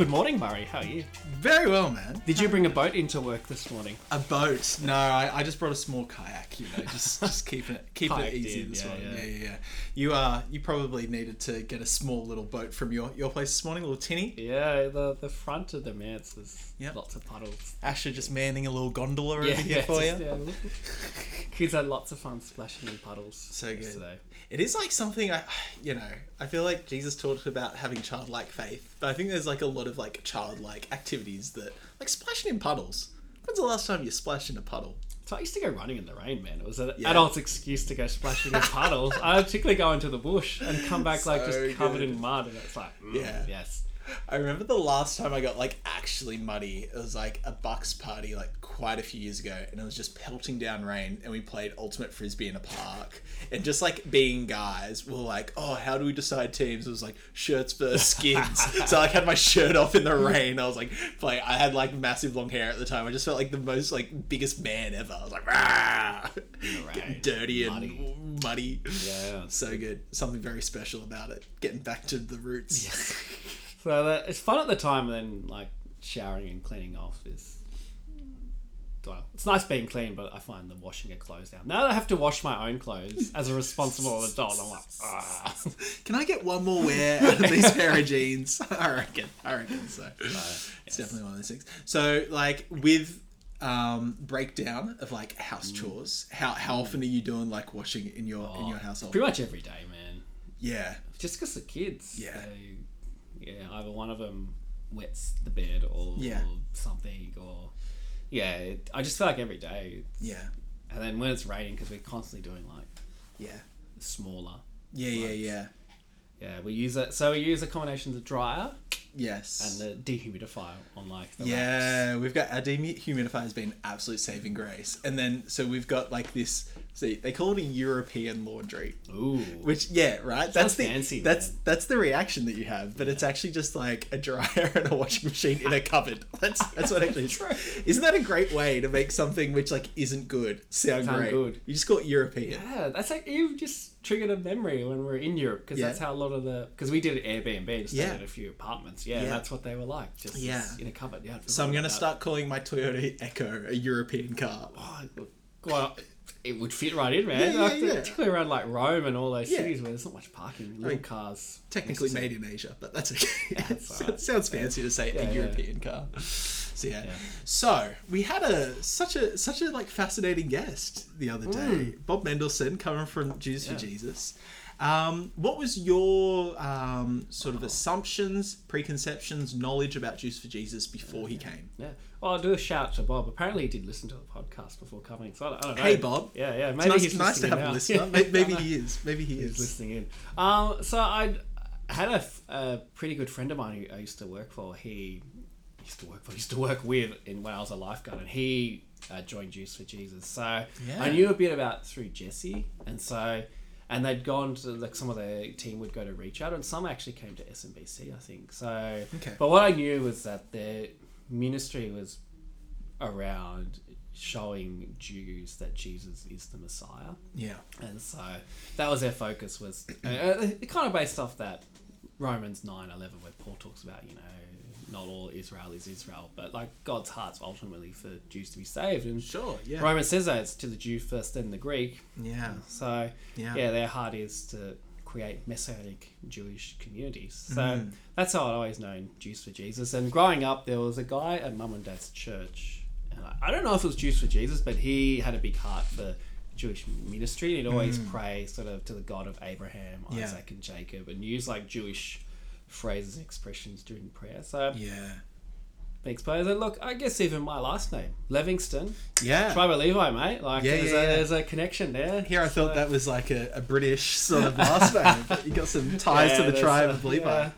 Good morning, Murray. How are you? Very well, man. Did you bring a boat into work this morning? A boat? No, I, I just brought a small kayak. You know, just just keep it keep it easy this yeah, morning. yeah. Yeah, yeah, yeah. You uh, you probably needed to get a small little boat from your your place this morning, a little tinny. Yeah, the the front of the manse was Yep. lots of puddles. Asher just manning a little gondola over Yeah, here yeah, for you. yeah. Kids had lots of fun splashing in puddles. So good. yesterday. It is like something I, you know, I feel like Jesus talked about having childlike faith, but I think there's like a lot of like childlike activities that, like splashing in puddles. When's the last time you splashed in a puddle? So I used to go running in the rain, man. It was an Yeah. adult's excuse to go splashing in puddles. I would particularly go into the bush and come back like So just covered good. in mud, and it's like, mm, Yeah. yes. I remember the last time I got like actually muddy. It was like a Bucks party like quite a few years ago, and it was just pelting down rain, and we played ultimate frisbee in a park. And just like being guys, we were like, "Oh, how do we decide teams?" It was like shirts versus skins. so I like, had my shirt off in the rain. I was like, playing. I had like massive long hair at the time. I just felt like the most like biggest man ever. I was like, Rah! dirty and Muddy. muddy. Yeah. So good. Something very special about it. Getting back to the roots. So that, it's fun at the time, and then like showering and cleaning off is. Well, it's nice being clean, but I find the washing of clothes now. Now that I have to wash my own clothes as a responsible adult, I'm like, ah. Can I get one more wear out of these pair of jeans? I reckon. I reckon so. It's definitely one of those things. So, like with um, breakdown of like house chores, how how often are you doing like washing in your in your household? Pretty much every day, man. Yeah. Just because the kids. Yeah. They, yeah, either one of them wets the bed or, Yeah. or something, or. Yeah, it, I just feel like every day. Yeah. And then when it's raining, because we're constantly doing like Yeah. smaller. Yeah. Yeah. Yeah. Yeah, we use it. So we use a combination of the dryer Yes. and the dehumidifier on like the racks. yeah, we've got our dehumidifier has been absolute saving grace, and then so we've got like this. See, they call it a European laundry. Ooh. Which yeah, right. That's the fancy, that's man. that's the reaction that you have, but it's actually just like a dryer and a washing machine in a cupboard. That's that's what actually. True. Isn't that a great way to make something which like isn't good sound, Sound great? good. You just call it European. Yeah, that's like you just triggered a memory when we were in Europe because Yeah. that's how a lot of the because we did it Airbnb and stayed Yeah. in a few apartments. Yeah, Yeah. that's what they were like. Just Yeah. in a cupboard. Yeah. So I'm gonna start calling my Toyota Echo a European car. Oh, that. Well, it would fit right in, man. Yeah, yeah, like, yeah. Particularly around like Rome and all those cities where there's not much parking, little mean, cars. Technically made in Asia, but that's okay. That's it sounds fancy to say a. European car. So yeah. So we had a such a such a like fascinating guest the other day, Bob Mendelsohn, coming from Jews for Mm. Jesus. Um, what was your um, sort of assumptions, preconceptions, knowledge about Jews for Jesus before he came? Yeah. Well, I'll do a shout to Bob. Apparently, he did listen to the podcast before coming. So I don't, I don't know. Hey, Bob. Yeah, yeah. It's Maybe nice, he's nice to have now. a listener. May- Maybe he is. Maybe he He's is. listening in. Um, so I had a pretty good friend of mine who I used to work for. He used to work for, used to work with in when I was a lifeguard, and he uh, joined Jews for Jesus. So Yeah. I knew a bit about through Jesse, and so and they'd gone to like some of the team would go to reach out, and some actually came to SMBC, I think. So, Okay. but what I knew was that their ministry was around showing Jews that Jesus is the Messiah. Yeah. And so that was their focus was uh, it kind of based off that Romans 9 11 where Paul talks about you know not all Israel is Israel but like God's heart's ultimately for Jews to be saved and Sure. Yeah. Romans says that it's to the Jew first then the Greek Yeah. so Yeah. yeah, their heart is to create messianic Jewish communities so Mm. that's how I'd always known Jews for Jesus and growing up there was a guy at mum and dad's church and I, I don't know if it was Jews for Jesus but he had a big heart for Jewish ministry. He'd always pray sort of to the God of Abraham, Mm. Yeah. Isaac, and Jacob, and use like Jewish phrases and expressions during prayer. So Yeah. Big players. And look, I guess even my last name, Livingston, Yeah. tribe of Levi, mate. Like Yeah, there's, yeah, a, yeah. there's a connection there. Here I thought that was like a, a British sort of last name, but you got some ties to the tribe a- of Levi.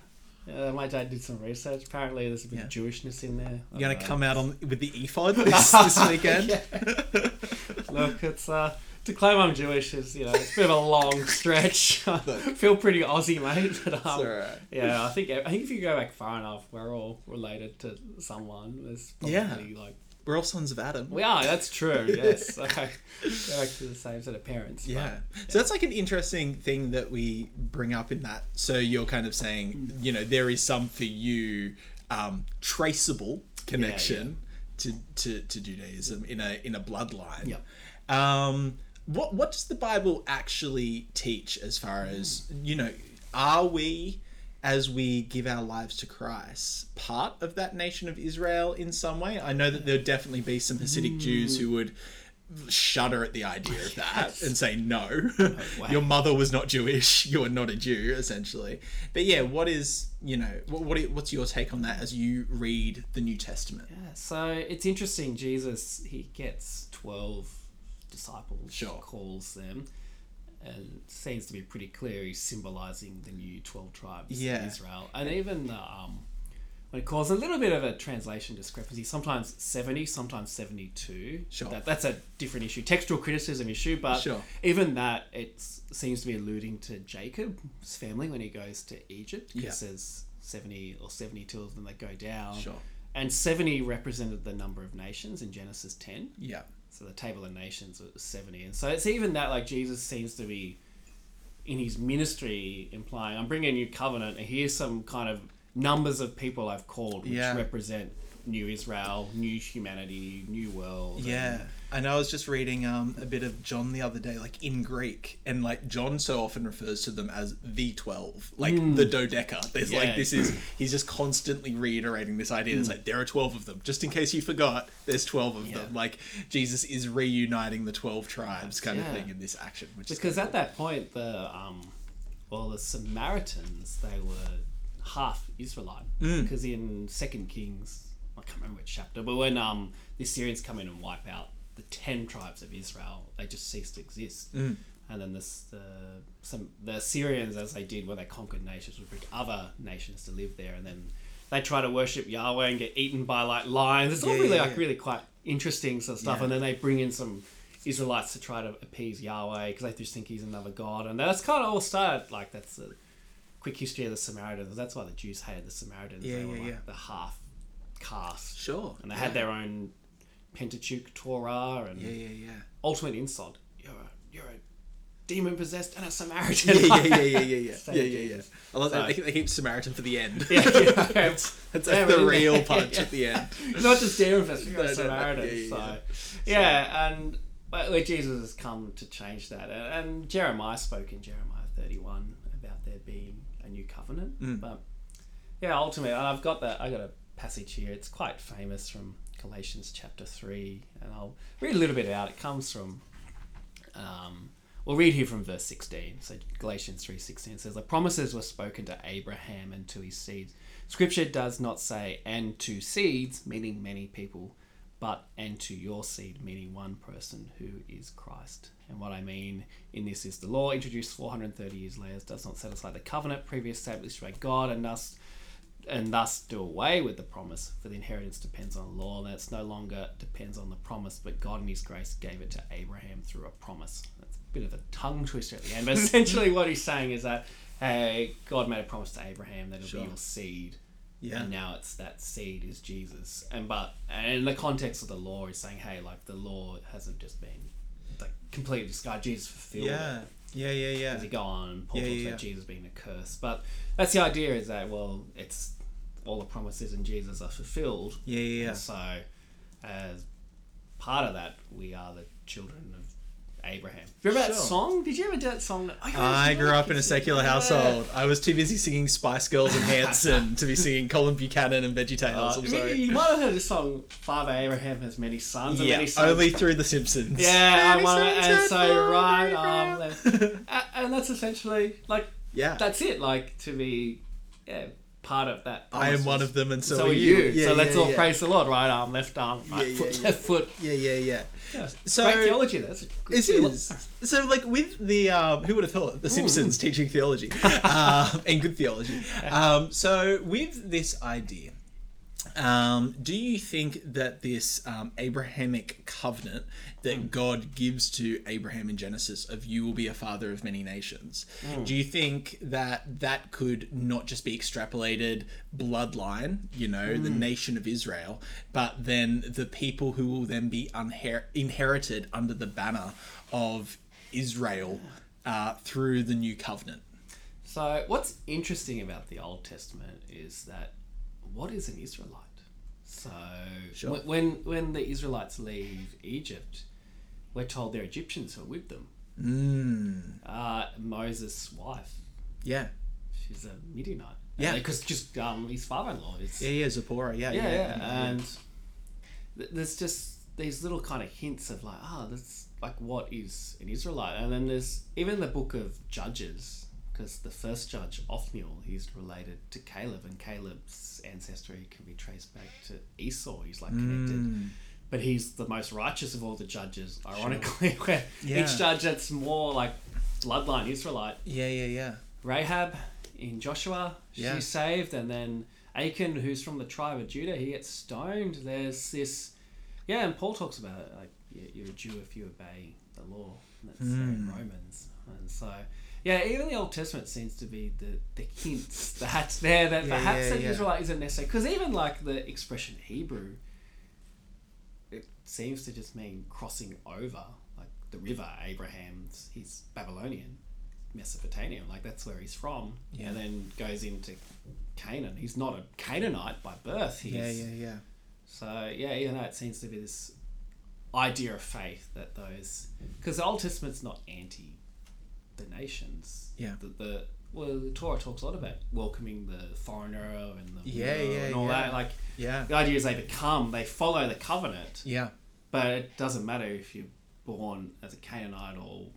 Yeah, my dad did some research. Apparently, there's a bit of Jewishness in there. You're gonna come out on with the ephod this, this weekend. Look, it's uh, to claim I'm Jewish is you know it's a bit of a long stretch. I feel pretty Aussie, mate. But um, alright. yeah, I think I think if you go back far enough, we're all related to someone. There's probably Yeah. like We're all sons of Adam. we are. That's true. Yes, okay. Go back to the same set of parents. but- Yeah. So that's like an interesting thing that we bring up in that. So you're kind of saying, you know, there is some for you um, traceable connection To, to to Judaism in a in a bloodline. Yep. Um, what what does the Bible actually teach as far as you know? Are we as we give our lives to Christ, part of that nation of Israel in some way? I know that there'd definitely be some Hasidic Jews who would shudder at the idea of that Yes. and say no wow. your mother was not jewish you are not a jew essentially but yeah what is you know what, what what's your take on that as you read the new testament Yeah, so it's interesting. Jesus, he gets 12 disciples, Sure. calls them, and seems to be pretty clear he's symbolizing the new 12 tribes Yeah. of Israel. And even the, um, when it calls a little bit of a translation discrepancy, sometimes 70, sometimes 72. Sure. That, that's a different issue, textual criticism issue, but Sure. even that, it seems to be alluding to Jacob's family when he goes to Egypt, because Yeah. there's 70 or 72 of them that go down. Sure. And 70 represented the number of nations in Genesis 10. yeah So the table of nations was 70. And so it's even that, like, Jesus seems to be in his ministry implying, I'm bringing a new covenant, and here's some kind of numbers of people I've called, which Yeah. represent new Israel, new humanity, new world. yeah and i was just reading um, a bit of john the other day like in greek and like john so often refers to them as the 12 like the dodeca there's Yeah. like this is he's just constantly reiterating this idea it's like there are 12 of them just in case you forgot there's 12 of Yeah. them like jesus is reuniting the 12 tribes kind of thing in this action which Because at that point, the um, well, the Samaritans they were half Israelite. Mm. Because in Second Kings, I can't remember which chapter, but when um the Assyrians come in and wipe out the ten tribes of Israel, they just ceased to exist. Mm. And then this the some the Assyrians, as they did when they conquered nations, would bring other nations to live there, and then they try to worship Yahweh and get eaten by like lions. It's all Yeah, really yeah, like yeah. really quite interesting sort of stuff. And then they bring in some Israelites to try to appease Yahweh because they just think he's another god. And that's kind of all started like that's a quick history of the Samaritans. That's why the Jews hated the Samaritans. Yeah, they were yeah, like yeah. the half caste, sure and they had their own Pentateuch Torah and yeah yeah yeah ultimate insult. You're a you're a demon possessed and a Samaritan. yeah, yeah, yeah, yeah, yeah, yeah, yeah, yeah, yeah. I love. So- They, keep- Samaritan for the end. yeah, yeah. That's Yeah, like the real punch yeah. at the end. not just demon possessed, you're No, a no, no, Samaritan. yeah, yeah, so yeah. yeah, and but where Jesus has come to change that, and, and Jeremiah spoke in Jeremiah thirty-one about there being a new covenant. Mm. But yeah, ultimately, I've got that. I got a passage here. It's quite famous from Galatians chapter three, and I'll read a little bit out. It comes from. Um, we'll read here from verse 16. So Galatians 3:16 says the promises were spoken to Abraham and to his seeds. Scripture does not say and to seeds meaning many people, but and to your seed meaning one person who is Christ. And what I mean in this is the law introduced 430 years later does not set aside the covenant previously established by God and thus and thus do away with the promise, for the inheritance depends on law, it's no longer depends on the promise, but God in His grace gave it to Abraham through a promise. That's a bit of a tongue twister at the end, but essentially what he's saying is that, hey, God made a promise to Abraham that it'll Sure. be your seed, Yeah. and now it's that seed is Jesus. And but and in the context of the law, he's saying, hey, like the law hasn't just been like completely discarded. Jesus fulfilled it Yeah. Yeah, yeah, as you go on Paul Yeah, yeah, about yeah. Jesus being a curse. But that's the idea is that well it's all the promises in Jesus are fulfilled. Yeah, yeah, yeah. And so as part of that we are the children of Abraham. Remember that Sure. song? Did you ever do that song? that- gotta I grew up in a secular household. I was too busy singing Spice Girls and Hanson to be singing Colin Buchanan and Veggie Tales. Uh, I'm you- sorry. you might have heard this song, Father Abraham has many sons and Yeah, many sons. only through The Simpsons. yeah, I Many want sons and had so Father right arm Abraham. left. A- and that's essentially like yeah. that's it. Like to be yeah, part of that. I am one of them, and so, so, are are you. Yeah, so let's yeah, all praise the Lord. Right arm, left arm, right Yeah, foot, yeah, left foot. Yeah, yeah, yeah. Yeah. So- Great theology. That's good It theolo- is. So, like, with the, um, who would have thought, The Simpsons teaching theology um, and good theology. Um, so, with this idea Um, do you think that this um, Abrahamic covenant that God gives to Abraham in Genesis of you will be a father of many nations, do you think that that could not just be extrapolated bloodline, you know, the nation of Israel, but then the people who will then be unher- inherited under the banner of Israel uh, through the new covenant? So, what's interesting about the Old Testament is that what is an Israelite? So, Sure. when when the Israelites leave Egypt, we're told they're Egyptians who are with them. Mm, Uh, Moses' wife, yeah. she's a Midianite. Yeah. because just um, his father-in-law is Yeah, yeah, Zipporah. Yeah, yeah, yeah. yeah, and th- there's just these little kind of hints of like, ah, that's like what is an Israelite, and then there's even the book of Judges, because the first judge Othniel, he's related to Caleb, and Caleb's ancestry can be traced back to Esau. He's like connected. Mm. But he's the most righteous of all the judges, ironically, where Yeah. each judge that's more like bloodline Israelite. Yeah, yeah, yeah. Rahab in Joshua, Yeah. she's saved, and then Achan, who's from the tribe of Judah, he gets stoned. There's this, yeah, and Paul talks about it like you- you're a Jew if you obey the law. And That's uh, in Hmm. Romans, and so yeah, even the Old Testament seems to be the the hints that's there that Yeah, perhaps yeah, an yeah. Israelite isn't necessary because even like the expression Hebrew, it seems to just mean crossing over, like the river. Abraham's he's Babylonian. Mesopotamian, like that's where he's from, Yeah. and then goes into Canaan. He's not a Canaanite by birth. He's, Yeah, yeah, yeah. So yeah, even though it seems to be this idea of faith that those because the Old Testament's not anti the nations. Yeah. The, the well, the Torah talks a lot about welcoming the foreigner and the Yeah, yeah, and all yeah. that. Like Yeah. the idea is they become, they follow the covenant, Yeah. but it doesn't matter if you're born as a Canaanite or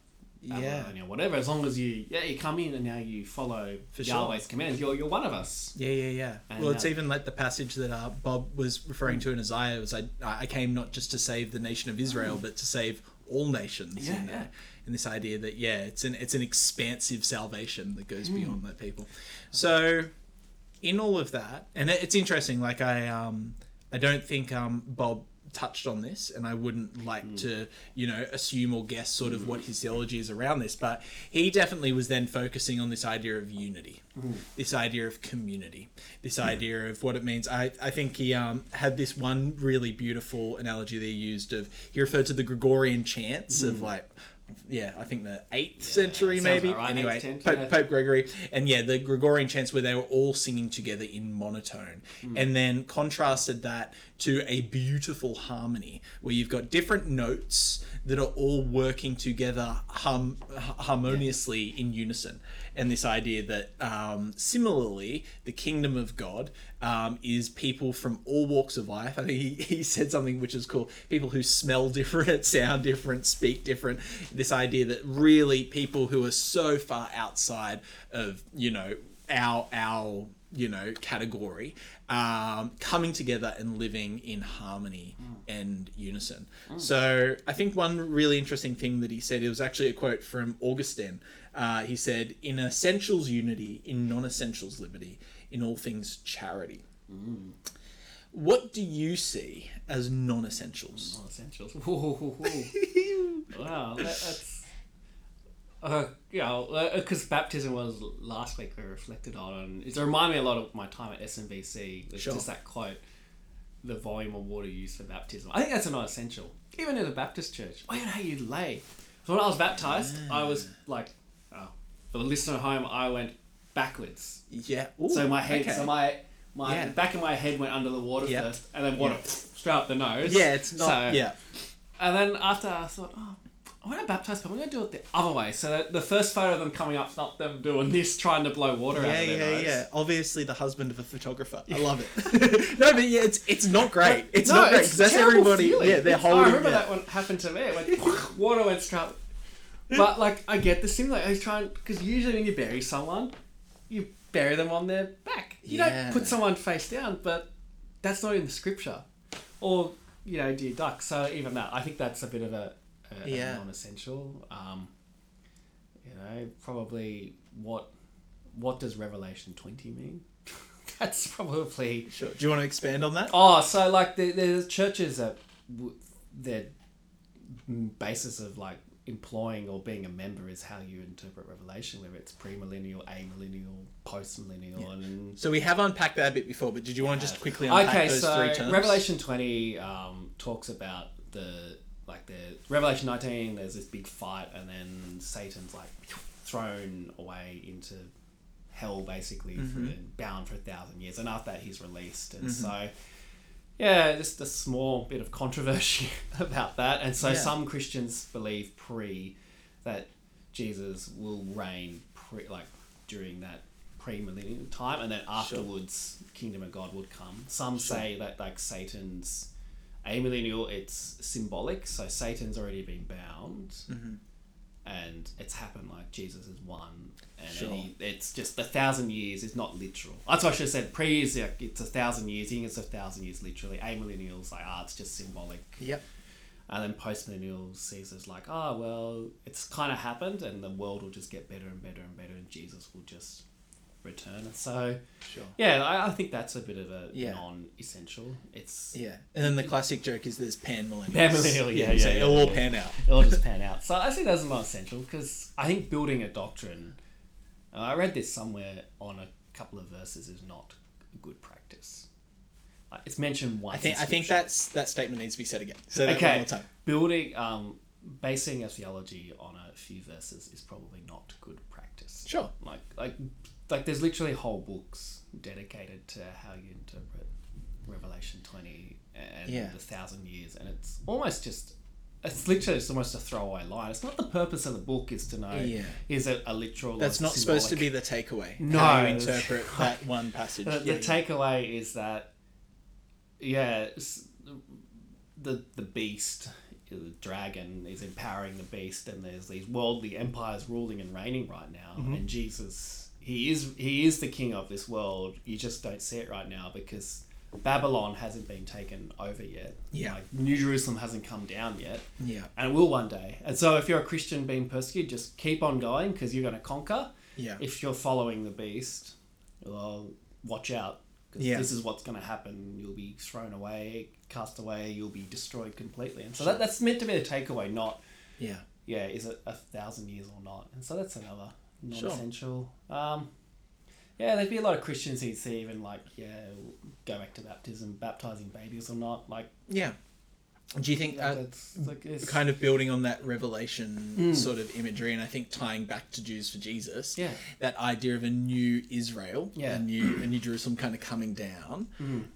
Yeah. Or whatever. As long as you yeah you come in and now you follow For sure. Yahweh's commands, you're you're one of us. Yeah, yeah, yeah. And, well, it's uh, even like the passage that uh, Bob was referring to in Isaiah. It was I, I came not just to save the nation of Israel, but to save all nations. Mm. Yeah, yeah. And this idea that yeah, it's an it's an expansive salvation that goes Mm. beyond that people. So, in all of that, and it's interesting. Like I um I don't think um Bob touched on this and I wouldn't like Mm. to you know assume or guess sort of what his theology is around this but he definitely was then focusing on this idea of unity this idea of community this idea of what it means I, I think he um, had this one really beautiful analogy he used of he referred to the Gregorian chants of like yeah, I think the eighth century maybe. right, Anyway, Pope, yeah. Pope Gregory, and yeah, the Gregorian chants where they were all singing together in monotone, and then contrasted that to a beautiful harmony where you've got different notes that are all working together hum- harmoniously in unison. And this idea that um, similarly, the kingdom of God um, is people from all walks of life. I think he, he said something which is cool people who smell different, sound different, speak different. This idea that really people who are so far outside of, you know, our, our, you know, category, um, coming together and living in harmony and unison. So I think one really interesting thing that he said, it was actually a quote from Augustine. Uh, he said, In essentials, unity, in non essentials, liberty, in all things, charity. What do you see as non essentials? Non essentials. wow, that, that's. Uh, yeah, because baptism was last week we reflected on, and it reminded me a lot of my time at SMBC. With Sure. just that quote, the volume of water used for baptism. I think that's a non essential, even in a Baptist church. Oh, you know, how you lay. So when I was baptized, I was like, oh, for the listener at home, I went backwards. Yeah. Ooh, So my head, okay. so my my Yeah. back of my head went under the water Yeah. first, and then water straight up the nose. Yeah, it's not. So- yeah. And then after I thought, oh, I'm gonna baptize, but I'm gonna do it the other way. So that the first photo of them coming up, not them doing this, trying to blow water out of their yeah, nose. yeah. Obviously, the husband of a photographer. I love it. no, but yeah, it's it's not great. It's no, not great because that's everybody. feeling. Yeah, they're It's- holding. I remember yeah. that one happened to me. It went, water went straight. up. But like, I get this thing. Like, I was trying because usually when you bury someone, you bury them on their back. You Yeah. don't put someone face down, but that's not in the scripture. Or you know, you duck? So even that, I think that's a bit of a, a, Yeah. a non-essential. Um, you know, probably what what does Revelation twenty mean? that's probably Sure. Do you want to expand on that? Oh, so like the, there's churches that w- their basis of like employing or being a member is how you interpret Revelation, whether it's premillennial, amillennial, postmillennial, and So we have unpacked that a bit before, but did you want to just quickly unpack okay, those so three terms? Revelation twenty um, talks about the like the Revelation nineteen. There's this big fight, and then Satan's like thrown away into hell, basically, Mm-hmm. for, bound for a thousand years, and after that he's released, and so. Yeah, just a small bit of controversy about that. And so Yeah. some Christians believe pre that Jesus will reign pre like during that pre-millennial time and then afterwards kingdom of God would come. Some say that like Satan's amillennial it's symbolic, so Satan's already been bound Mm-hmm. and it's happened like Jesus is one and Sure. it's just the thousand years is not literal. That's why I should have said pre is like it's a thousand years, he it's a thousand years literally. Amillennials like ah it's just symbolic. Yep. And then postmillennial sees as like, oh well, it's kind of happened, and the world will just get better and better and better, and Jesus will just return. So Sure. yeah, I, I think that's a bit of a Yeah. non-essential. It's Yeah. And then the classic joke is there's pan millennials. Pan-millennial, yeah, so yeah, It'll yeah, all yeah. pan out. it'll just pan out. So I think that's not essential because I think building a doctrine. and I read this somewhere on a couple of verses is not a good practice. Like, It's mentioned once. I think I think that's that statement needs to be said again. So that one okay. more time. Building, um, basing a theology on a few verses is probably not good practice. Sure. Like, like, like, there's literally whole books dedicated to how you interpret Revelation 20 and Yeah. the thousand years, and it's almost just. It's literally just almost a throwaway line. It's not the purpose of the book is to know Yeah. is it a literal. or That's not supposed to be the takeaway. No, How you interpret that one passage. The, the yeah. takeaway is that, yeah, the the beast, the dragon, is empowering the beast, and there's these worldly empires ruling and reigning right now, Mm-hmm. and Jesus, he is he is the king of this world. You just don't see it right now because. Babylon hasn't been taken over yet. Yeah. Like New Jerusalem hasn't come down yet. Yeah. And it will one day. And so if you're a Christian being persecuted, just keep on going because you're going to conquer Yeah. if you're following the beast, well, watch out. 'cause Yeah. This is what's going to happen. You'll be thrown away, cast away. You'll be destroyed completely. And so that, that's meant to be the takeaway, not Yeah. yeah, is it a thousand years or not? And so that's another Sure. non-essential. Um, yeah, there'd be a lot of Christians who'd see even like yeah, go back to baptism, baptizing babies or not. Like, Yeah. Do you think like uh, it's like it's, kind of building on that revelation sort of imagery, and I think tying back to Jews for Jesus, Yeah. that idea of a new Israel, Yeah. a new a new Jerusalem kind of coming down.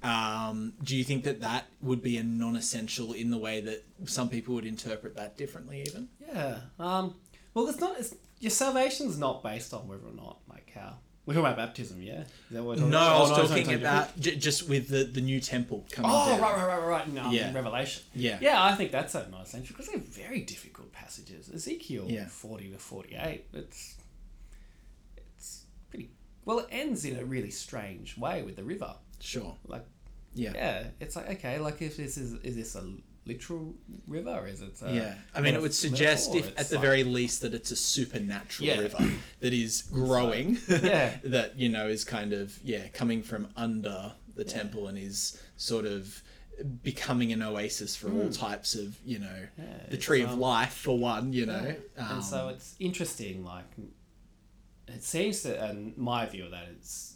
Um, do you think that that would be a non-essential in the way that some people would interpret that differently, even? Yeah. Um. Well, it's not. It's, your salvation's not based on whether or not like how we're talking about baptism. Yeah. Is that what we're No, talking I was Oh, no, talking about j- just with the the new temple coming Oh down. right, right, right, right. No, Yeah. Revelation. Yeah. Yeah, I think that's a nice essential because they're very difficult passages. Ezekiel Yeah. forty to forty-eight. It's it's pretty. Well, it ends in a really strange way with the river. Sure. Like, Yeah. yeah, it's like okay, like if this is is this a literal river? Is it? A, Yeah, I mean, it would suggest, if at the like- very least, that it's a supernatural Yeah. river that is growing. Yeah. that you know is kind of yeah coming from under the temple and is sort of becoming an oasis for all types of you know Hmm. Yeah, the tree of um, life for one. You know, um, and so it's interesting. Like it seems that, and my view of that is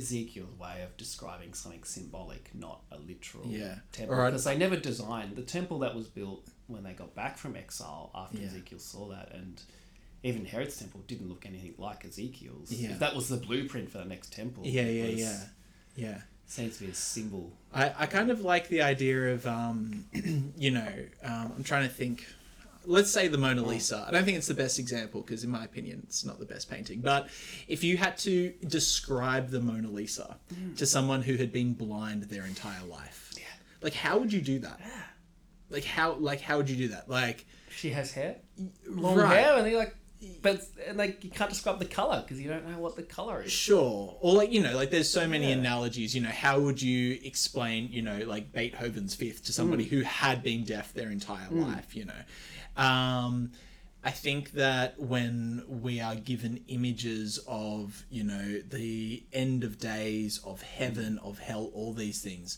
Ezekiel's way of describing something symbolic, not a literal Yeah. temple. Because they never designed the temple that was built when they got back from exile after Yeah. Ezekiel saw that, and even Herod's temple didn't look anything like Ezekiel's. Yeah. If that was the blueprint for the next temple, yeah, yeah, yeah, yeah. Seems to be a symbol. I, I kind of like the idea of, um, you know, um, I'm trying to think. Let's say the Mona Lisa. I don't think it's the best example because, in my opinion, it's not the best painting. But if you had to describe the Mona Lisa to someone who had been blind their entire life, Yeah. like how would you do that? Like how, like how would you do that? Like, She has hair, long right. hair, and they like, but and like you can't describe the color because you don't know what the color is. Sure. Or like, you know, like there's so many Yeah. analogies, you know, how would you explain, you know, like Beethoven's fifth to somebody Mm. who had been deaf their entire life, you know? Um I think that when we are given images of, you know, the end of days, of heaven, of hell, all these things,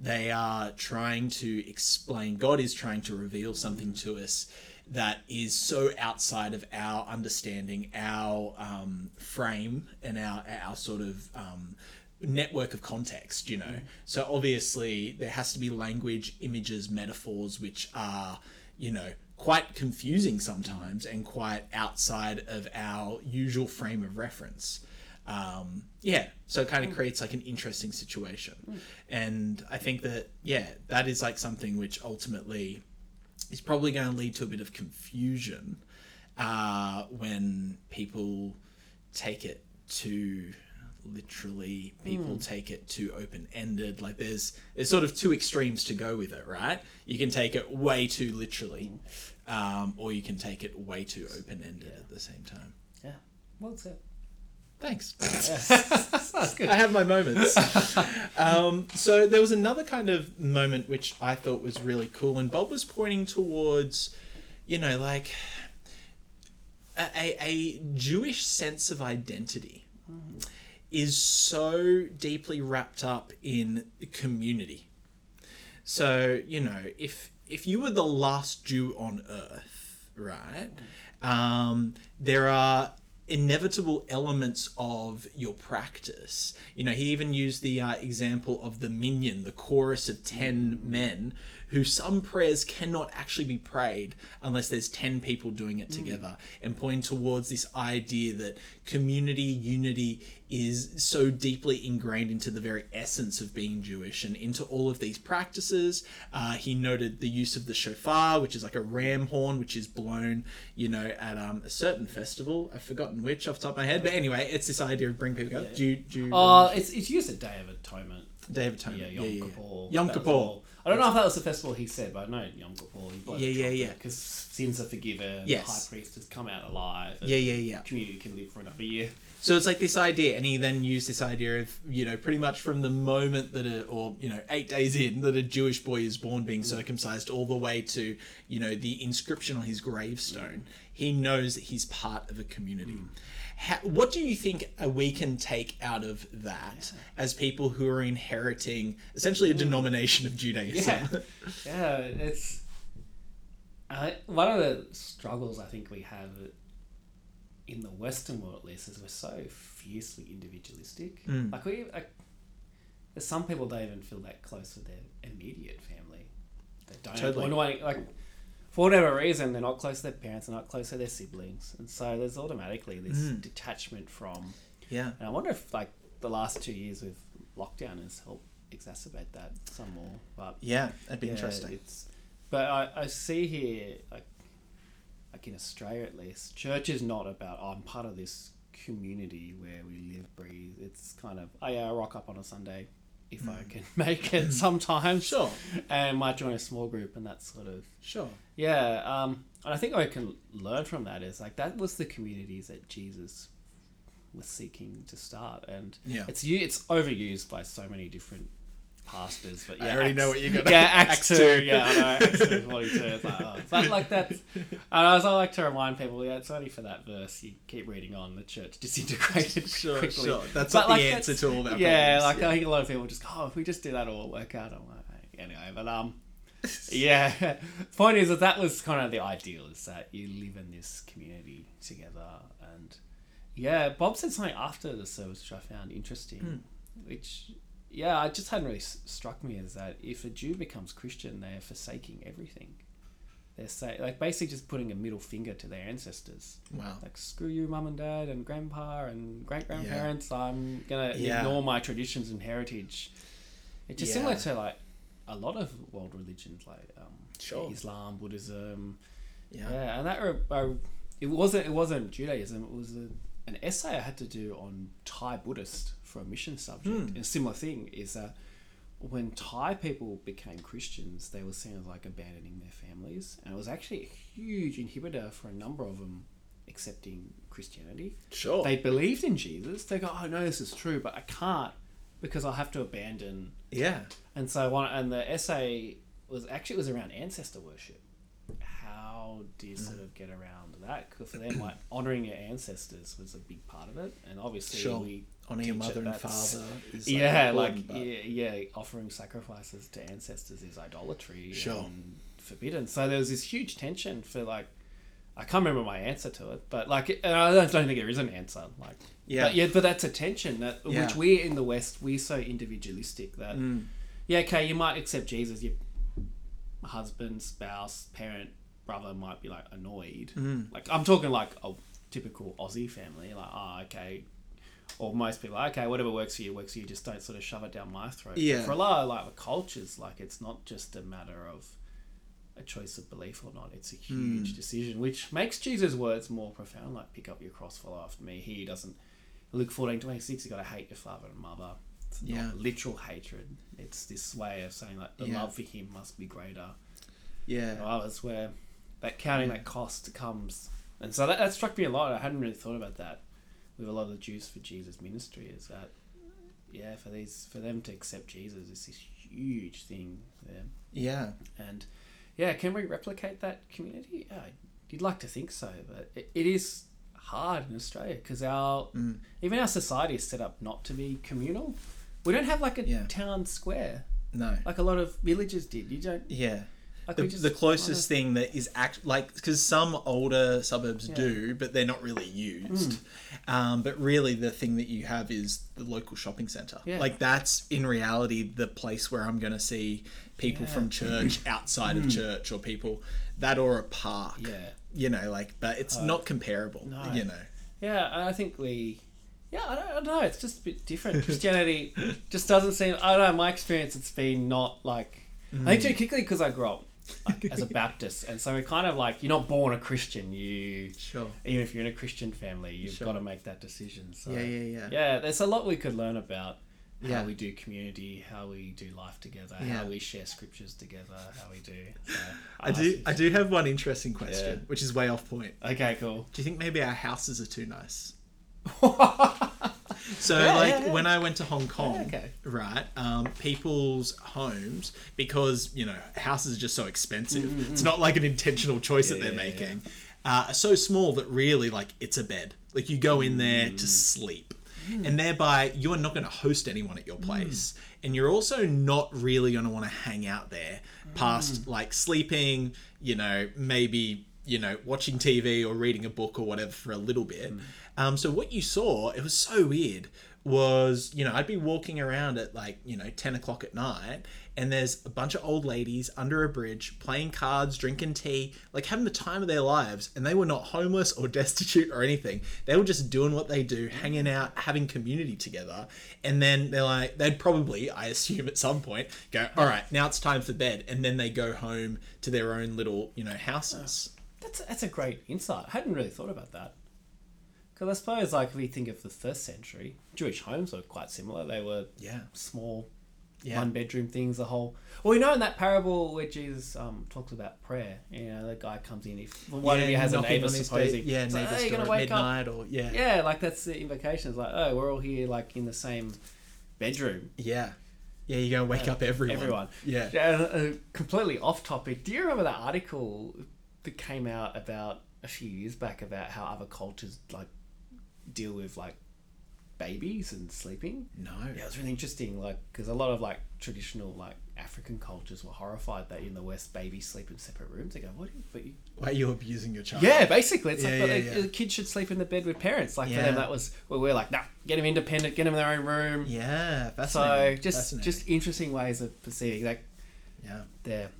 they are trying to explain, God is trying to reveal something to us that is so outside of our understanding, our um, frame, and our, our sort of. Um, network of context you know so obviously there has to be language images metaphors which are you know quite confusing sometimes and quite outside of our usual frame of reference. Um, yeah so it kind of creates like an interesting situation. And i think that yeah that is like something which ultimately is probably going to lead to a bit of confusion uh, when people take it to literally people take it too open ended like there's there's sort of two extremes to go with it right? You can take it way too literally um, or you can take it way too open ended at the same time Yeah. Well said. thanks That's good. I have my moments. um, so there was another kind of moment which I thought was really cool, and Bob was pointing towards, you know, like a, a, a Jewish sense of identity is so deeply wrapped up in community. So you know, if if you were the last Jew on earth, right? Um, there are inevitable elements of your practice. You know, he even used the uh, example of the minyan, the chorus of 10 men, who some prayers cannot actually be prayed unless there's 10 people doing it together, and pointing towards this idea that community, unity is so deeply ingrained into the very essence of being Jewish and into all of these practices. Uh, he noted the use of the shofar, which is like a ram horn, which is blown, you know, at um, a certain festival. I've forgotten which off the top of my head, but anyway, it's this idea of bring people together. Do you, do you Oh, it's, it's used at Day of Atonement. Day of Atonement? Yeah, Yom Kippur. Yom Kippur. all- I don't know if that was the festival he said, but I know Yom Kippur. Yeah, yeah, yeah. Because sins are forgiven. Yes. The high priest has come out alive. Yeah, yeah, yeah. Community can live for another year. So it's like this idea, and he then used this idea of, you know, pretty much from the moment that, a, or, you know, eight days in, that a Jewish boy is born being circumcised, all the way to, you know, the inscription on his gravestone. He knows that he's part of a community. How, what do you think uh, we can take out of that as people who are inheriting essentially a denomination of Judaism? Yeah. yeah, it's I, one of the struggles I think we have in the Western world, at least, is we're so fiercely individualistic. Mm. Like we, like, there's some people don't even feel that close with their immediate family. They don't Totally. like, for whatever reason, they're not close to their parents, they're not close to their siblings, and so there's automatically this Mm. detachment from. yeah. And I wonder if like the last two years with lockdown has helped exacerbate that some more, but. Yeah, that'd be Yeah, interesting. It's, but I, I see here, like, like in Australia at least, church is not about oh, I'm part of this community where we live, breathe. It's kind of oh yeah, I rock up on a Sunday if I can make it sometimes. Sure. And might join a small group and that sort of Sure. yeah. Um, and I think what I can learn from that is like that was the communities that Jesus was seeking to start, and Yeah. it's it's overused by so many different pastors. But yeah, I already know what you're gonna- Yeah, Acts, Acts two. two. Yeah, I know. Acts two, forty-two. It's like, oh, but like that. And as I like to remind people, yeah, it's only for that verse. You keep reading on, the church disintegrated Sure, quickly. sure. That's But, not like, the answer to all our Yeah, problems. like I think a lot of people just go, oh, if we just do that, all work out. I'm like, anyway, but um, yeah. Point is that that was kind of the ideal is that you live in this community together, and yeah, Bob said something after the service which I found interesting, Hmm. which yeah, it just hadn't really s- struck me as that if a Jew becomes Christian, they're forsaking everything. They're say, like basically just putting a middle finger to their ancestors. Wow. Like screw you, mum and dad, and grandpa and great grandparents. I'm gonna Yeah. ignore my traditions and heritage. It's just Yeah. similar to like a lot of world religions, like um, Sure. Islam, Buddhism. Yeah. Yeah, and that I, it wasn't it wasn't Judaism. It was a, an essay I had to do on Thai Buddhist for a mission subject. Hmm. And a similar thing is that when Thai people became Christians, they were seen as like abandoning their families, and it was actually a huge inhibitor for a number of them accepting Christianity. Sure. They believed in Jesus. They go, "Oh no, this is true, but I can't because I have to abandon." yeah. And so one, and the essay was actually it was around ancestor worship. How how do you sort of get around that? Because for them, like honoring your ancestors was a big part of it, and obviously Sure. we Honor your mother and father. Is yeah, like yeah, yeah, offering sacrifices to ancestors is idolatry Sure. and forbidden. So there was this huge tension for like, I can't remember my answer to it, but like, and I don't think there is an answer. Like, Yeah. but yeah, but that's a tension that Yeah. which we in the West we're so individualistic that Mm. yeah, okay, you might accept Jesus, your husband, spouse, parent, brother might be like annoyed. Mm. Like I'm talking like a typical Aussie family, like oh okay, or most people like, okay, whatever works for you works for you. Just don't sort of shove it down my throat. But Yeah. For a lot of like cultures, like it's not just a matter of a choice of belief or not. It's a huge Mm. decision, which makes Jesus' words more profound. Like pick up your cross, follow after me. He doesn't. Luke fourteen twenty six. You got to hate your father and mother. It's Yeah. literal hatred. It's this way of saying like the Yeah. love for him must be greater Yeah. than others. Where that counting that cost comes, and so that, that struck me a lot. I hadn't really thought about that with a lot of the Jews for Jesus ministry. Is that yeah for these for them to accept Jesus is this huge thing for them. Yeah. And yeah, can we replicate that community? Yeah, you'd like to think so, but it, it is hard in Australia because our Mm. even our society is set up not to be communal. We don't have like a Yeah. town square No. like a lot of villages did. You don't Yeah. Like The, we just the closest thing that is act like because some older suburbs Yeah. do, but they're not really used. Mm. Um, but really, the thing that you have is the local shopping centre. Yeah. Like that's in reality the place where I'm going to see people Yeah. from church outside of mm. church or people that or a park. Yeah. You know, like, but it's uh, not comparable. no. You know. Yeah, and I think we. Yeah, I don't, I don't know. It's just a bit different. Christianity just doesn't seem. I don't know. My experience, it's been not like. I think mm. particularly because I grew up like, as a Baptist, and so we're kind of like you're not born a Christian. You Sure. even if you're in a Christian family, you've Sure. got to make that decision. So Yeah, yeah, yeah. yeah. There's a lot we could learn about how Yeah. we do community, how we do life together, Yeah. how we share scriptures together, how we do. So, I do. I do have one interesting question, Yeah. which is way off point. Okay, cool. Do you think maybe our houses are too nice? So Yeah, like yeah, yeah. when I went to Hong Kong, okay. right? Um, people's homes because you know houses are just so expensive. Mm-hmm, It's not like an intentional choice that they're making. Uh, are so small that really like it's a bed. Like you go in there Mm. to sleep, and thereby you are not going to host anyone at your Mm. place, and you're also not really going to want to hang out there Mm. past like sleeping. You know, maybe you know watching TV or reading a book or whatever for a little bit. Um, so what you saw, it was so weird. Was you know I'd be walking around at like you know ten o'clock at night, and there's a bunch of old ladies under a bridge playing cards, drinking tea, like having the time of their lives, and they were not homeless or destitute or anything. They were just doing what they do, hanging out, having community together, and then they're like they'd probably, I assume, at some point go, all right, now it's time for bed, and then they go home to their own little you know houses. That's that's a great insight. I hadn't really thought about that. Because I suppose, like, if we think of the first century, Jewish homes were quite similar. They were Yeah. small, Yeah. one bedroom things. The whole. Well, you know, in that parable where Jesus um, talks about prayer, you know, the guy comes in. If one of you has a neighbor, supposing, yeah, it's like, "Oh, you're gonna wake up. midnight or yeah, Yeah, like that's the invocation. It's like, oh, we're all here, like in the same bedroom. yeah, yeah. You're gonna wake up everyone. Everyone. Yeah. Yeah, uh, completely off topic. Do you remember that article that came out about a few years back about how other cultures like deal with like babies and sleeping? No. Yeah, it was really interesting. Like, because a lot of like traditional like African cultures were horrified that in the West babies sleep in separate rooms. They go, "What? do you- But you Why are you abusing your child? yeah, basically, it's Yeah, like yeah, they- yeah. the kids should sleep in the bed with parents. Like for them, that was well, we're like, nah, get them independent, get them in their own room. Yeah. fascinating. So just Fascinating. just interesting ways of perceiving that yeah. there.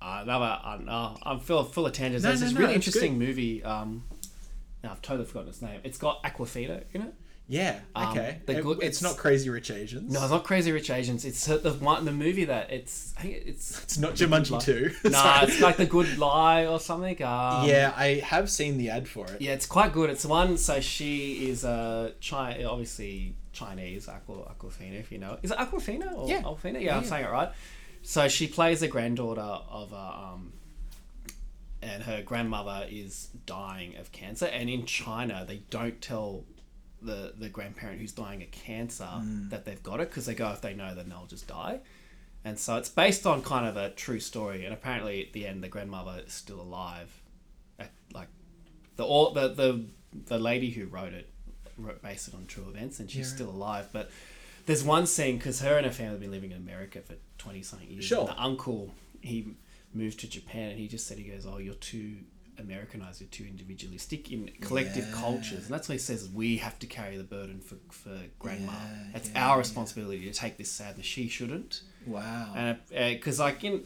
Uh, another, uh, uh, I'm full, full of tangents. No, There's no, this no, really interesting movie. Um, now I've totally forgotten its name. It's got Awkwafina in it. Yeah. Um, Okay. the It- good- it's, it's- not Crazy Rich Asians. No, it's not Crazy Rich Asians. It's the one, the movie that it's. I think it's. It's not Jumanji two. Nah, it's like The Good Lie or something. Um, yeah, I have seen the ad for it. Yeah, it's quite good. It's one. So she is a Chi- obviously Chinese Aqua Awkwafina, if you know. Is it Awkwafina or Yeah. Awkwafina? Yeah, Yeah, I'm saying it right. So she plays the granddaughter of a um, and her grandmother is dying of cancer. And in China, they don't tell the the grandparent who's dying of cancer Mm. that they've got it because they go if they know, then they'll just die. And so it's based on kind of a true story. And apparently, at the end, the grandmother is still alive at, like the all the, the the lady who wrote it wrote based it on true events, and she's Yeah, right. still alive. But there's one scene because her and her family have been living in America for twenty something years. Sure. The uncle he moved to Japan, and he just said he goes, "Oh, you're too." Americanized, you're too individualistic in collective Yeah. cultures, and that's why he says we have to carry the burden for for grandma. Yeah, it's yeah, our responsibility to take this sadness. She shouldn't Wow. and uh, because like in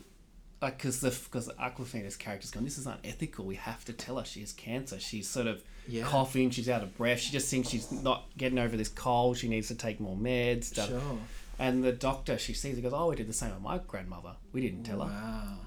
like because the because Awkwafina's character's gone this is unethical we have to tell her she has cancer she's sort of Yeah. coughing she's out of breath she just thinks she's not getting over this cold she needs to take more meds da- Sure. and the doctor she sees it goes oh we did the same with my grandmother we didn't tell her Wow.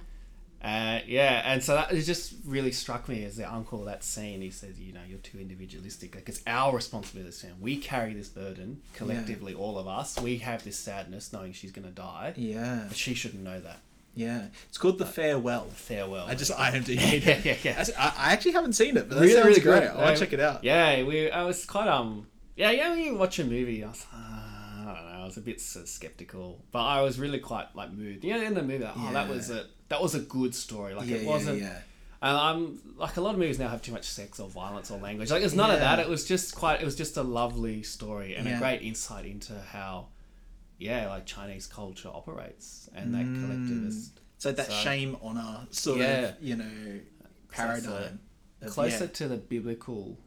Uh, yeah and so that it just really struck me as the uncle that scene he says you know you're too individualistic like it's our responsibility as family we carry this burden collectively all of us we have this sadness knowing she's going to die Yeah. but she shouldn't know that Yeah. It's called The Farewell. farewell. I just IMDb. yeah, yeah, yeah. I, I actually haven't seen it, but that Really, sounds really great. good. I'll Um, check it out. Yeah, we. I was quite um. Yeah, yeah. When you watch a movie, I was. Uh, I don't know. I was a bit sort of skeptical, but I was really quite like moved. Yeah, in the movie, like, oh, that was a that was a good story. Like yeah, it wasn't. yeah, yeah. And I'm like a lot of movies now have too much sex or violence or language. Like it's none of that. It was just quite. It was just a lovely story and a great insight into how, yeah, like Chinese culture operates and that Mm. collectivist. So that So- shame honor sort of, you know, paradigm. of- closer to the biblical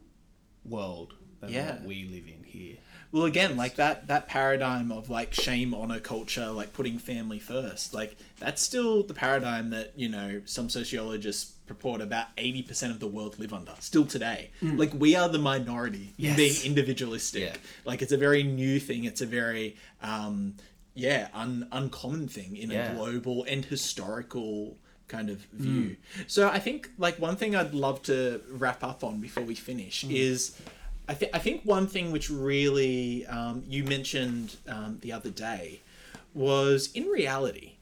world than Yeah. what we live in here. Well, again, like that that paradigm of like shame honor culture, like putting family first, like that's still the paradigm that you know some sociologists purport about eighty percent of the world live under still today. Mm. Like we are the minority Yes. being individualistic. Yeah. Like it's a very new thing. It's a very um, yeah un- uncommon thing in Yeah. a global and historical kind of mm. view. So I think like one thing I'd love to wrap up on before we finish mm. is I, th- I think one thing which really um, you mentioned um, the other day was in reality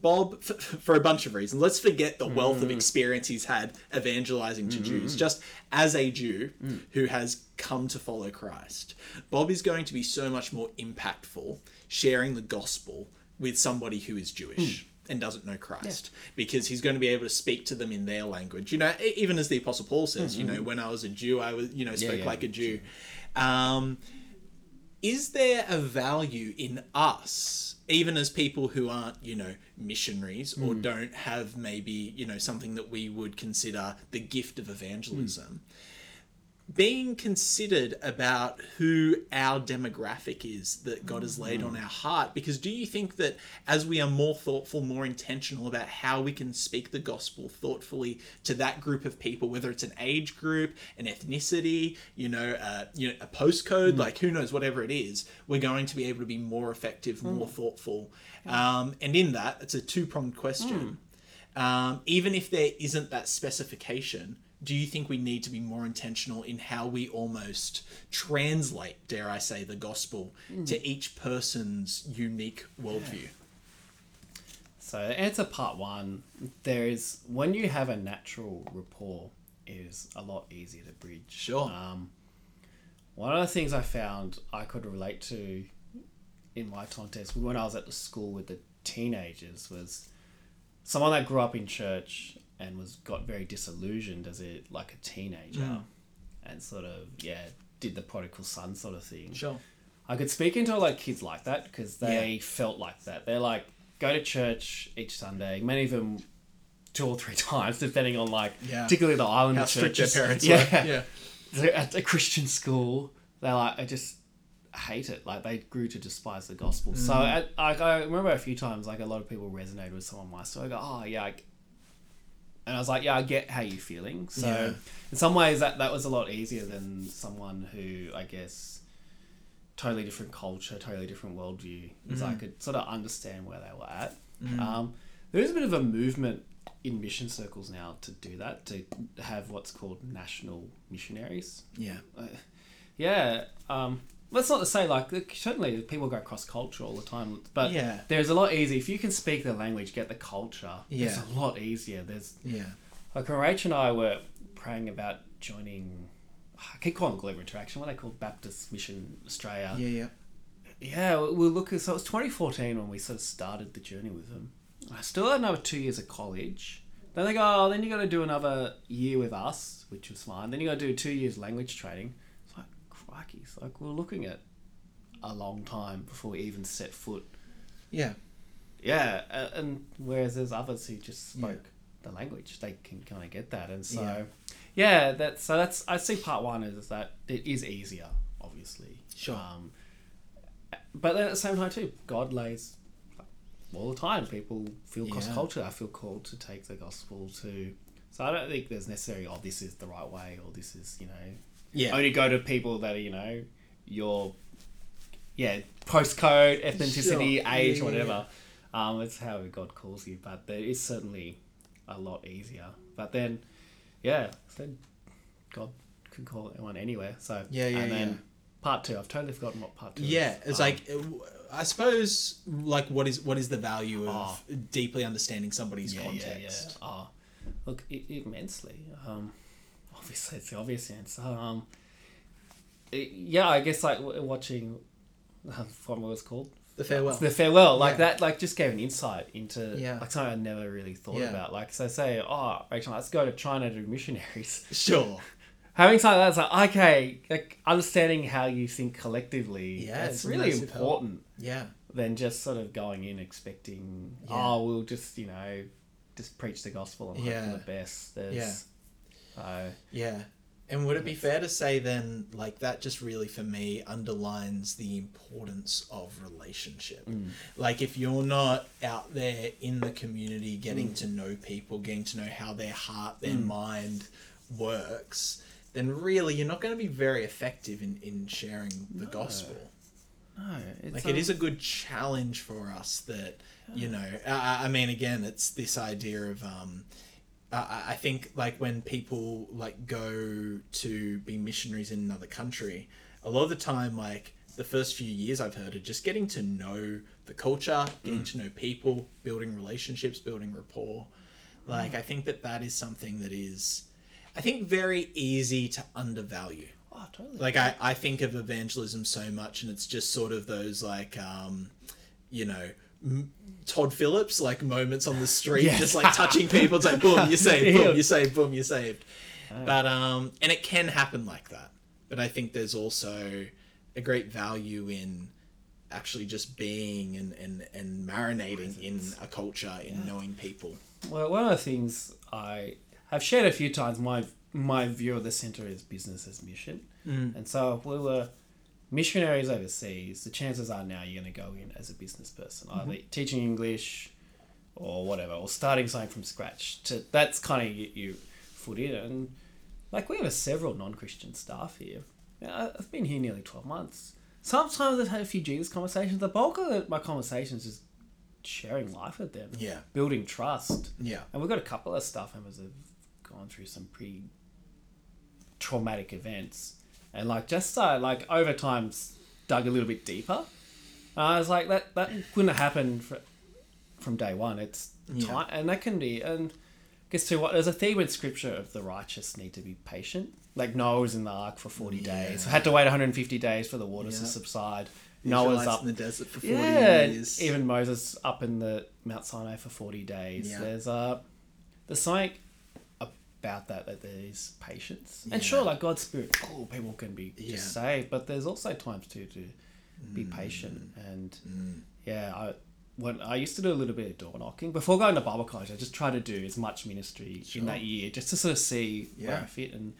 Bob, f- for a bunch of reasons, let's forget the wealth of experience he's had evangelizing to Jews. Just as a Jew who has come to follow Christ, Bob is going to be so much more impactful sharing the gospel with somebody who is Jewish and doesn't know Christ because he's going to be able to speak to them in their language. You know, even as the Apostle Paul says, you know, when I was a Jew, I was, you know, spoke yeah, like a Jew. Um, is there a value in us even as people who aren't you know missionaries or don't have maybe you know something that we would consider the gift of evangelism being considered about who our demographic is that God has laid on our heart. Because do you think that as we are more thoughtful, more intentional about how we can speak the gospel thoughtfully to that group of people, whether it's an age group, an ethnicity, you know, uh, you know, a postcode, like who knows, whatever it is, we're going to be able to be more effective, more thoughtful. Um, and in that, it's a two pronged question. Um, even if there isn't that specification, do you think we need to be more intentional in how we almost translate, dare I say, the gospel to each person's unique worldview? So answer part one. There is when you have a natural rapport, it is a lot easier to bridge. Sure. Um, one of the things I found I could relate to in my contest when I was at the school with the teenagers was someone that grew up in church and was got very disillusioned as a like a teenager and sort of yeah did the prodigal son sort of thing. Sure. I could speak into like kids like that because they felt like that. They're like go to church each Sunday. Many of them two or three times, depending on like Yeah. particularly the island How strict their churches. parents yeah. were. Yeah. They're at a Christian school. They're like I just hate it. Like they grew to despise the gospel. So Mm. at, like I remember a few times like a lot of people resonated with some of my story. I go oh yeah. I, and I was like, yeah, I get how you're feeling. So Yeah. in some ways, that that was a lot easier than someone who I guess totally different culture, totally different worldview. Because Mm-hmm. I could sort of understand where they were at. Um, there is a bit of a movement in mission circles now to do that, to have what's called national missionaries. Yeah. Yeah. Um, that's not to say like certainly people go cross culture all the time, but Yeah. there's a lot easier if you can speak the language, get the culture. Yeah. it's a lot easier. There's Yeah. like when Rach and I were praying about joining. I keep calling Global Interaction. What are they called? Baptist Mission Australia. Yeah. Yeah. Yeah, we we look. So it was 2014 when we sort of started the journey with them. I still had another two years of college, Then they go, oh, then you got to do another year with us, which was fine. Then you got to do two years language training. It's like, crikey. It's like we're looking at a long time before we even set foot. Yeah. Yeah, and whereas there's others who just spoke the language, they can kind of get that, and so Yeah. yeah, that's so that's I see part one is that it is easier, obviously. Sure. Um, but then at the same time too, God lays all the time. People feel cross Yeah. culture. I feel called to take the gospel to. So I don't think there's necessarily oh this is the right way or this is you know Yeah. only go to people that are you know your yeah postcode ethnicity Sure. age Yeah, whatever um it's how god calls you but there is certainly a lot easier but then yeah then god can call anyone anywhere so Yeah, yeah, and then yeah. part two i've totally forgotten what part two Yeah, is. it's Um, like uh, I suppose like what is what is the value of Oh. deeply understanding somebody's yeah, context? Yeah, yeah. Oh, look, i immensely. Um, obviously, it's the obvious answer. Um, it- yeah, I guess like w- watching, uh, what was called? The farewell. The farewell, like Yeah. that, like just gave an insight into Yeah. like something I never really thought Yeah. about. Like, so say, oh, Rachel, let's go to China to do missionaries. Sure. Having something like that's like okay, like understanding how you think collectively. Yeah, it's really important Yeah. than just sort of going in expecting, oh, we'll just you know, just preach the gospel and hope for the best. There's, Yeah. Uh, Yeah. And would it be fair to say then, like, that just really for me underlines the importance of relationship? Like, if you're not out there in the community getting to know people, getting to know how their heart, their mind works, then really you're not going to be very effective in, in sharing the gospel. no, it's Like, um, it is a good challenge for us that, you know, I, I mean, again, it's this idea of, um, I, I think like when people like go to be missionaries in another country, a lot of the time, like the first few years I've heard are just getting to know the culture, getting to know people, building relationships, building rapport. Like I think that that is something that is, I think, very easy to undervalue Oh, totally. like I, I think of evangelism so much and it's just sort of those like um you know todd phillips like moments on the street Yes. just like touching people it's like boom you're saved boom you're saved boom you're saved. But um and it can happen like that. But i think there's also a great value in actually just being and and, and marinating in a culture in knowing people. Well, one of the things I have shared a few times, my my view of the center is business as mission, Mm. and so we were missionaries overseas, the chances are now you're going to go in as a business person, Mm-hmm. either teaching English or whatever, or starting something from scratch. To that's kind of you, you foot in, and like we have several non-Christian staff here. I've been here nearly twelve months. Sometimes I've had a few Jesus conversations. The bulk of my conversations is sharing life with them yeah building trust. yeah And we've got a couple of staff members that have gone through some pretty traumatic events. And like just uh, like over time dug a little bit deeper. And I was like that that couldn't have happened from day one. It's Yeah. time and that can be and guess to what there's a theme in scripture of the righteous need to be patient. Like Noah was in the ark for forty days. Yeah. Had to wait 150 days for the waters to Yeah. subside. Noah's Israelites up in the desert for 40 yeah, years even Moses up in the Mount Sinai for forty days. There's uh, there's something about that that there is patience, Yeah. and sure, like God's spirit, cool, people can be Yeah. just saved, but there's also times too to be patient and Mm. yeah, I when I used to do a little bit of door knocking before going to Bible college, I just tried to do as much ministry Sure. in that year just to sort of see where I fit and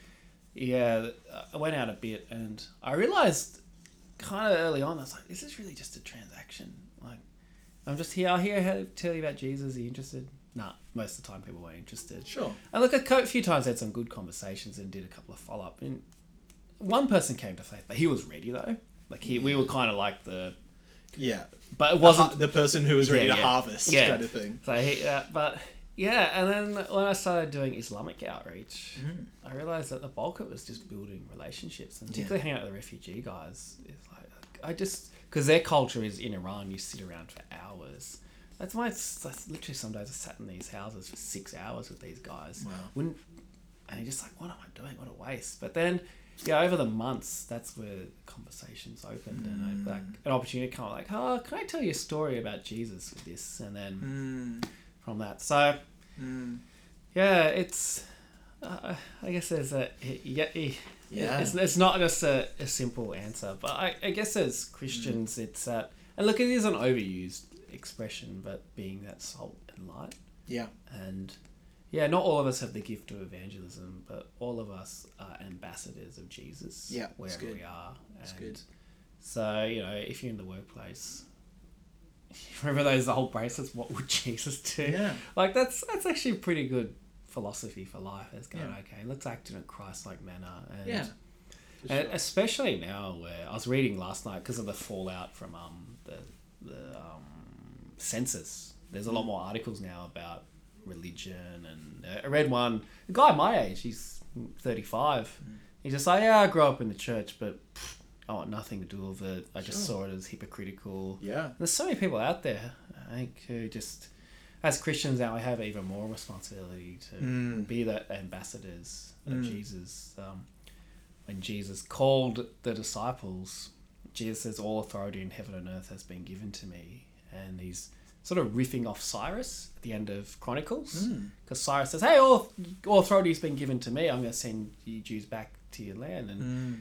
yeah, I went out a bit and I realized kind of early on, I was like, this is really just a transaction. Like, I'm just here. I hear how to tell you about Jesus. Are you interested? Nah, most of the time people weren't interested. sure I look a few times, I had some good conversations and did a couple of follow up. And one person came to faith, but he was ready though. Like he, we were kind of like the, yeah but it wasn't the person who was ready Yeah, to yeah. harvest Yeah. kind of thing. So he, uh, but yeah, and then when I started doing Islamic outreach, Mm. I realized that the bulk of it was just building relationships, and particularly hanging out with the refugee guys. Is like I just because their culture is in Iran, you sit around for hours. That's why it's that's literally some days I sat in these houses for six hours with these guys. Wow. Wouldn't and you're just like, what am I doing? What a waste. But then, yeah, over the months, that's where conversations opened and I, like an opportunity come like, oh, can I tell you a story about Jesus with this? And then Mm, from that. So mm. yeah, it's. Uh, I guess there's a yeah. Yeah. It's, it's not just a, a simple answer, but I, I guess as Christians, it's that. And look, it is an overused expression, but being that salt and light. Yeah. And yeah, not all of us have the gift of evangelism, but all of us are ambassadors of Jesus Yeah, wherever good. we are. That's And good. So, you know, if you're in the workplace, remember those old bracelets, what would Jesus do? Yeah. Like that's that's actually a pretty good philosophy for life. It's going, Yeah. okay, let's act in a Christ like manner. And, Yeah. And sure. especially now where I was reading last night because of the fallout from um the the um, census. There's a lot more articles now about religion, and uh, I read one. A guy my age, he's 35. He's just like, yeah, I grew up in the church, but pff, I want nothing to do with it. I just Sure. saw it as hypocritical. Yeah. There's so many people out there, I think, who just, as Christians now, we have even more responsibility to Mm. be the ambassadors of Mm. Jesus. Um, when Jesus called the disciples, Jesus says, All authority in heaven and earth has been given to me. And he's sort of riffing off Cyrus at the end of Chronicles. Mm. Because Cyrus says, Hey, all, all authority has been given to me. I'm going to send you Jews back to your land. And Mm.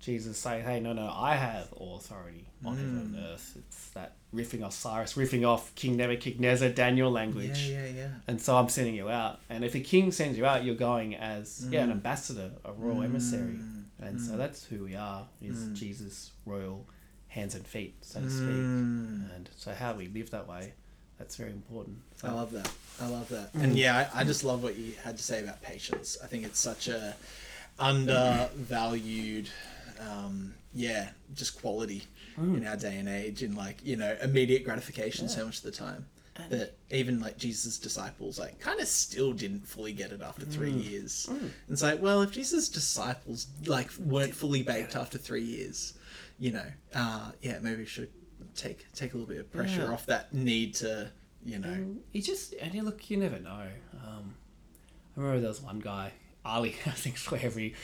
Jesus say, "Hey, no, no, I have all authority on heaven and Mm. earth." It's that riffing off Cyrus, riffing off King Nebuchadnezzar, Daniel language, Yeah, yeah, yeah. and so I'm sending you out. And if a king sends you out, you're going as yeah, an Mm. ambassador, a royal emissary, Mm. and so Mm. that's who we are: is Mm. Jesus' royal hands and feet, so to speak. Mm. And so how we live that way, that's very important. So, I love that. I love that. Mm. And yeah, I, I just love what you had to say about patience. I think it's such a undervalued, um, yeah, just quality Mm. in our day and age, and like you know, immediate gratification so much of the time. That even like Jesus' disciples like kind of still didn't fully get it after three Mm. years. And it's like, well, if Jesus' disciples like weren't fully baked after three years, you know, uh, yeah, maybe should take take a little bit of pressure Yeah. off that need to, you know, And you just and you look, you never know. Um, I remember there was one guy, Ali. I think for every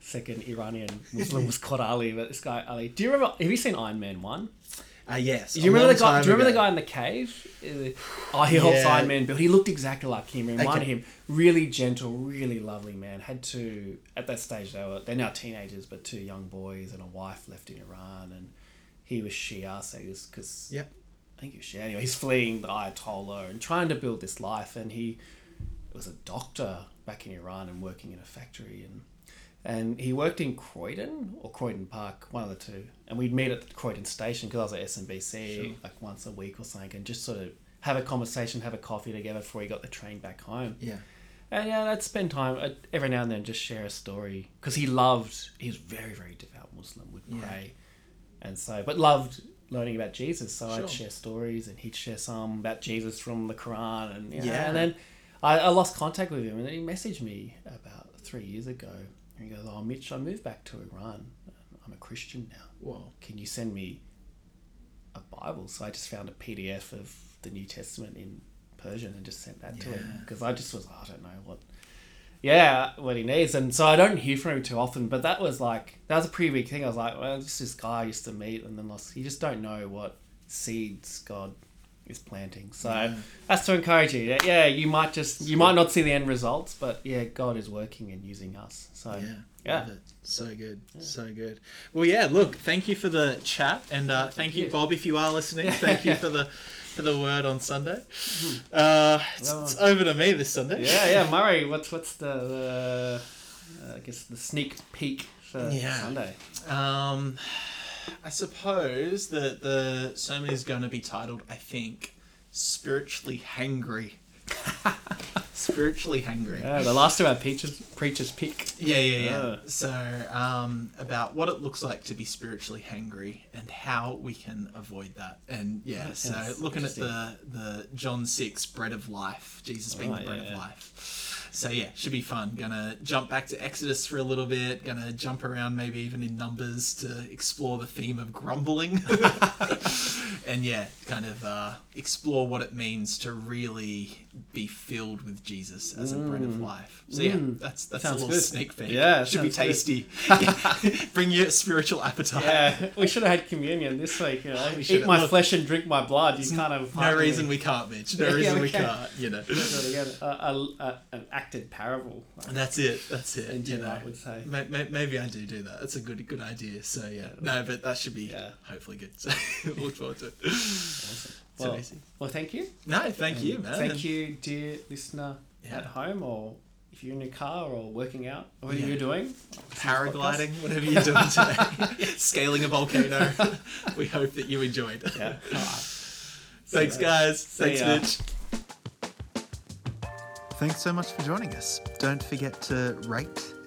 second Iranian Muslim was called Ali, but this guy Ali. Do you remember? Have you seen Iron Man one? Uh, yes. Do you remember the guy? Do you remember the guy in the cave? Uh, Oh, he helps Yeah. Iron Man build. He looked exactly like him. Reminded Okay. him. Really gentle, really lovely man. Had two at that stage. They were they're now teenagers, but two young boys and a wife left in Iran, and he was Shia, so he was because Yep. I think he was Shia. Anyway, he's fleeing the Ayatollah and trying to build this life, and he was a doctor back in Iran and working in a factory and. And he worked in Croydon or Croydon Park, one of the two. And we'd meet at the Croydon station because I was at SMBC Sure. like once a week or something, and just sort of have a conversation, have a coffee together before he got the train back home. Yeah. And yeah, I'd spend time I'd, every now and then just share a story because he loved. He was very very devout Muslim, would Yeah. pray, and so but loved learning about Jesus. So Sure. I'd share stories, and he'd share some about Jesus from the Quran, and yeah. Yeah. And then I, I lost contact with him, and then he messaged me about three years ago. And he goes, "Oh, Mitch, I moved back to Iran. I'm a Christian now. Whoa. Can you send me a Bible?" So I just found a PDF of the New Testament in Persian and just sent that to him because I just was I don't know what yeah what he needs and so I don't hear from him too often but that was like that was a pretty big thing I was like well this this guy I used to meet and then lost you just don't know what seeds God is planting so Yeah. that's to encourage you yeah, yeah you might just you might not see the end results but yeah God is working and using us so Yeah. yeah So good. So good. Well, yeah. Look, thank you for the chat, and uh, thank you, you. Bob, if you are listening. Thank you for the for the word on Sunday. Uh, it's, it's over to me this Sunday. yeah yeah Murray what's what's the, the uh, I guess the sneak peek for Yeah. Sunday Um, I suppose that the sermon is going to be titled, I think, spiritually hangry. spiritually hangry. yeah the last of our preachers preachers pick Yeah, yeah, yeah. Ah. So, um, about what it looks like to be spiritually hangry and how we can avoid that. And yeah, so Yes, looking at the the John six bread of life, Jesus being Oh, the bread yeah, of yeah. life. So yeah, should be fun. Gonna jump back to Exodus for a little bit. Gonna jump around, maybe even in Numbers, to explore the theme of grumbling. and yeah, kind of uh, explore what it means to really be filled with Jesus as a bread of life. So yeah, that's that's Mm. Sounds a little good. sneak peek. Yeah, should be tasty. Bring your spiritual appetite. Yeah, we should have had communion this week. You know, We eat my Look- flesh and drink my blood. You kind of No reason we can't, Mitch. No Yeah, reason we can. can't. You know. Again. A, a, a, an acted parable. And that's it. That's it. Indeed, you know. I would say. May- may- Maybe I do do that. That's a good good idea. So yeah, no, but that should be Yeah. hopefully good. So look forward to it. Well, So easy. well, thank you. No, thank you, man. Thank you, dear listener Yeah. at home, or if you're in your car or working out, or whatever Yeah. you're doing. Paragliding, whatever you're doing today, scaling a volcano. we hope that you enjoyed. Yeah. All right. Thanks, ya. guys. See Thanks, ya. Mitch. Thanks so much for joining us. Don't forget to rate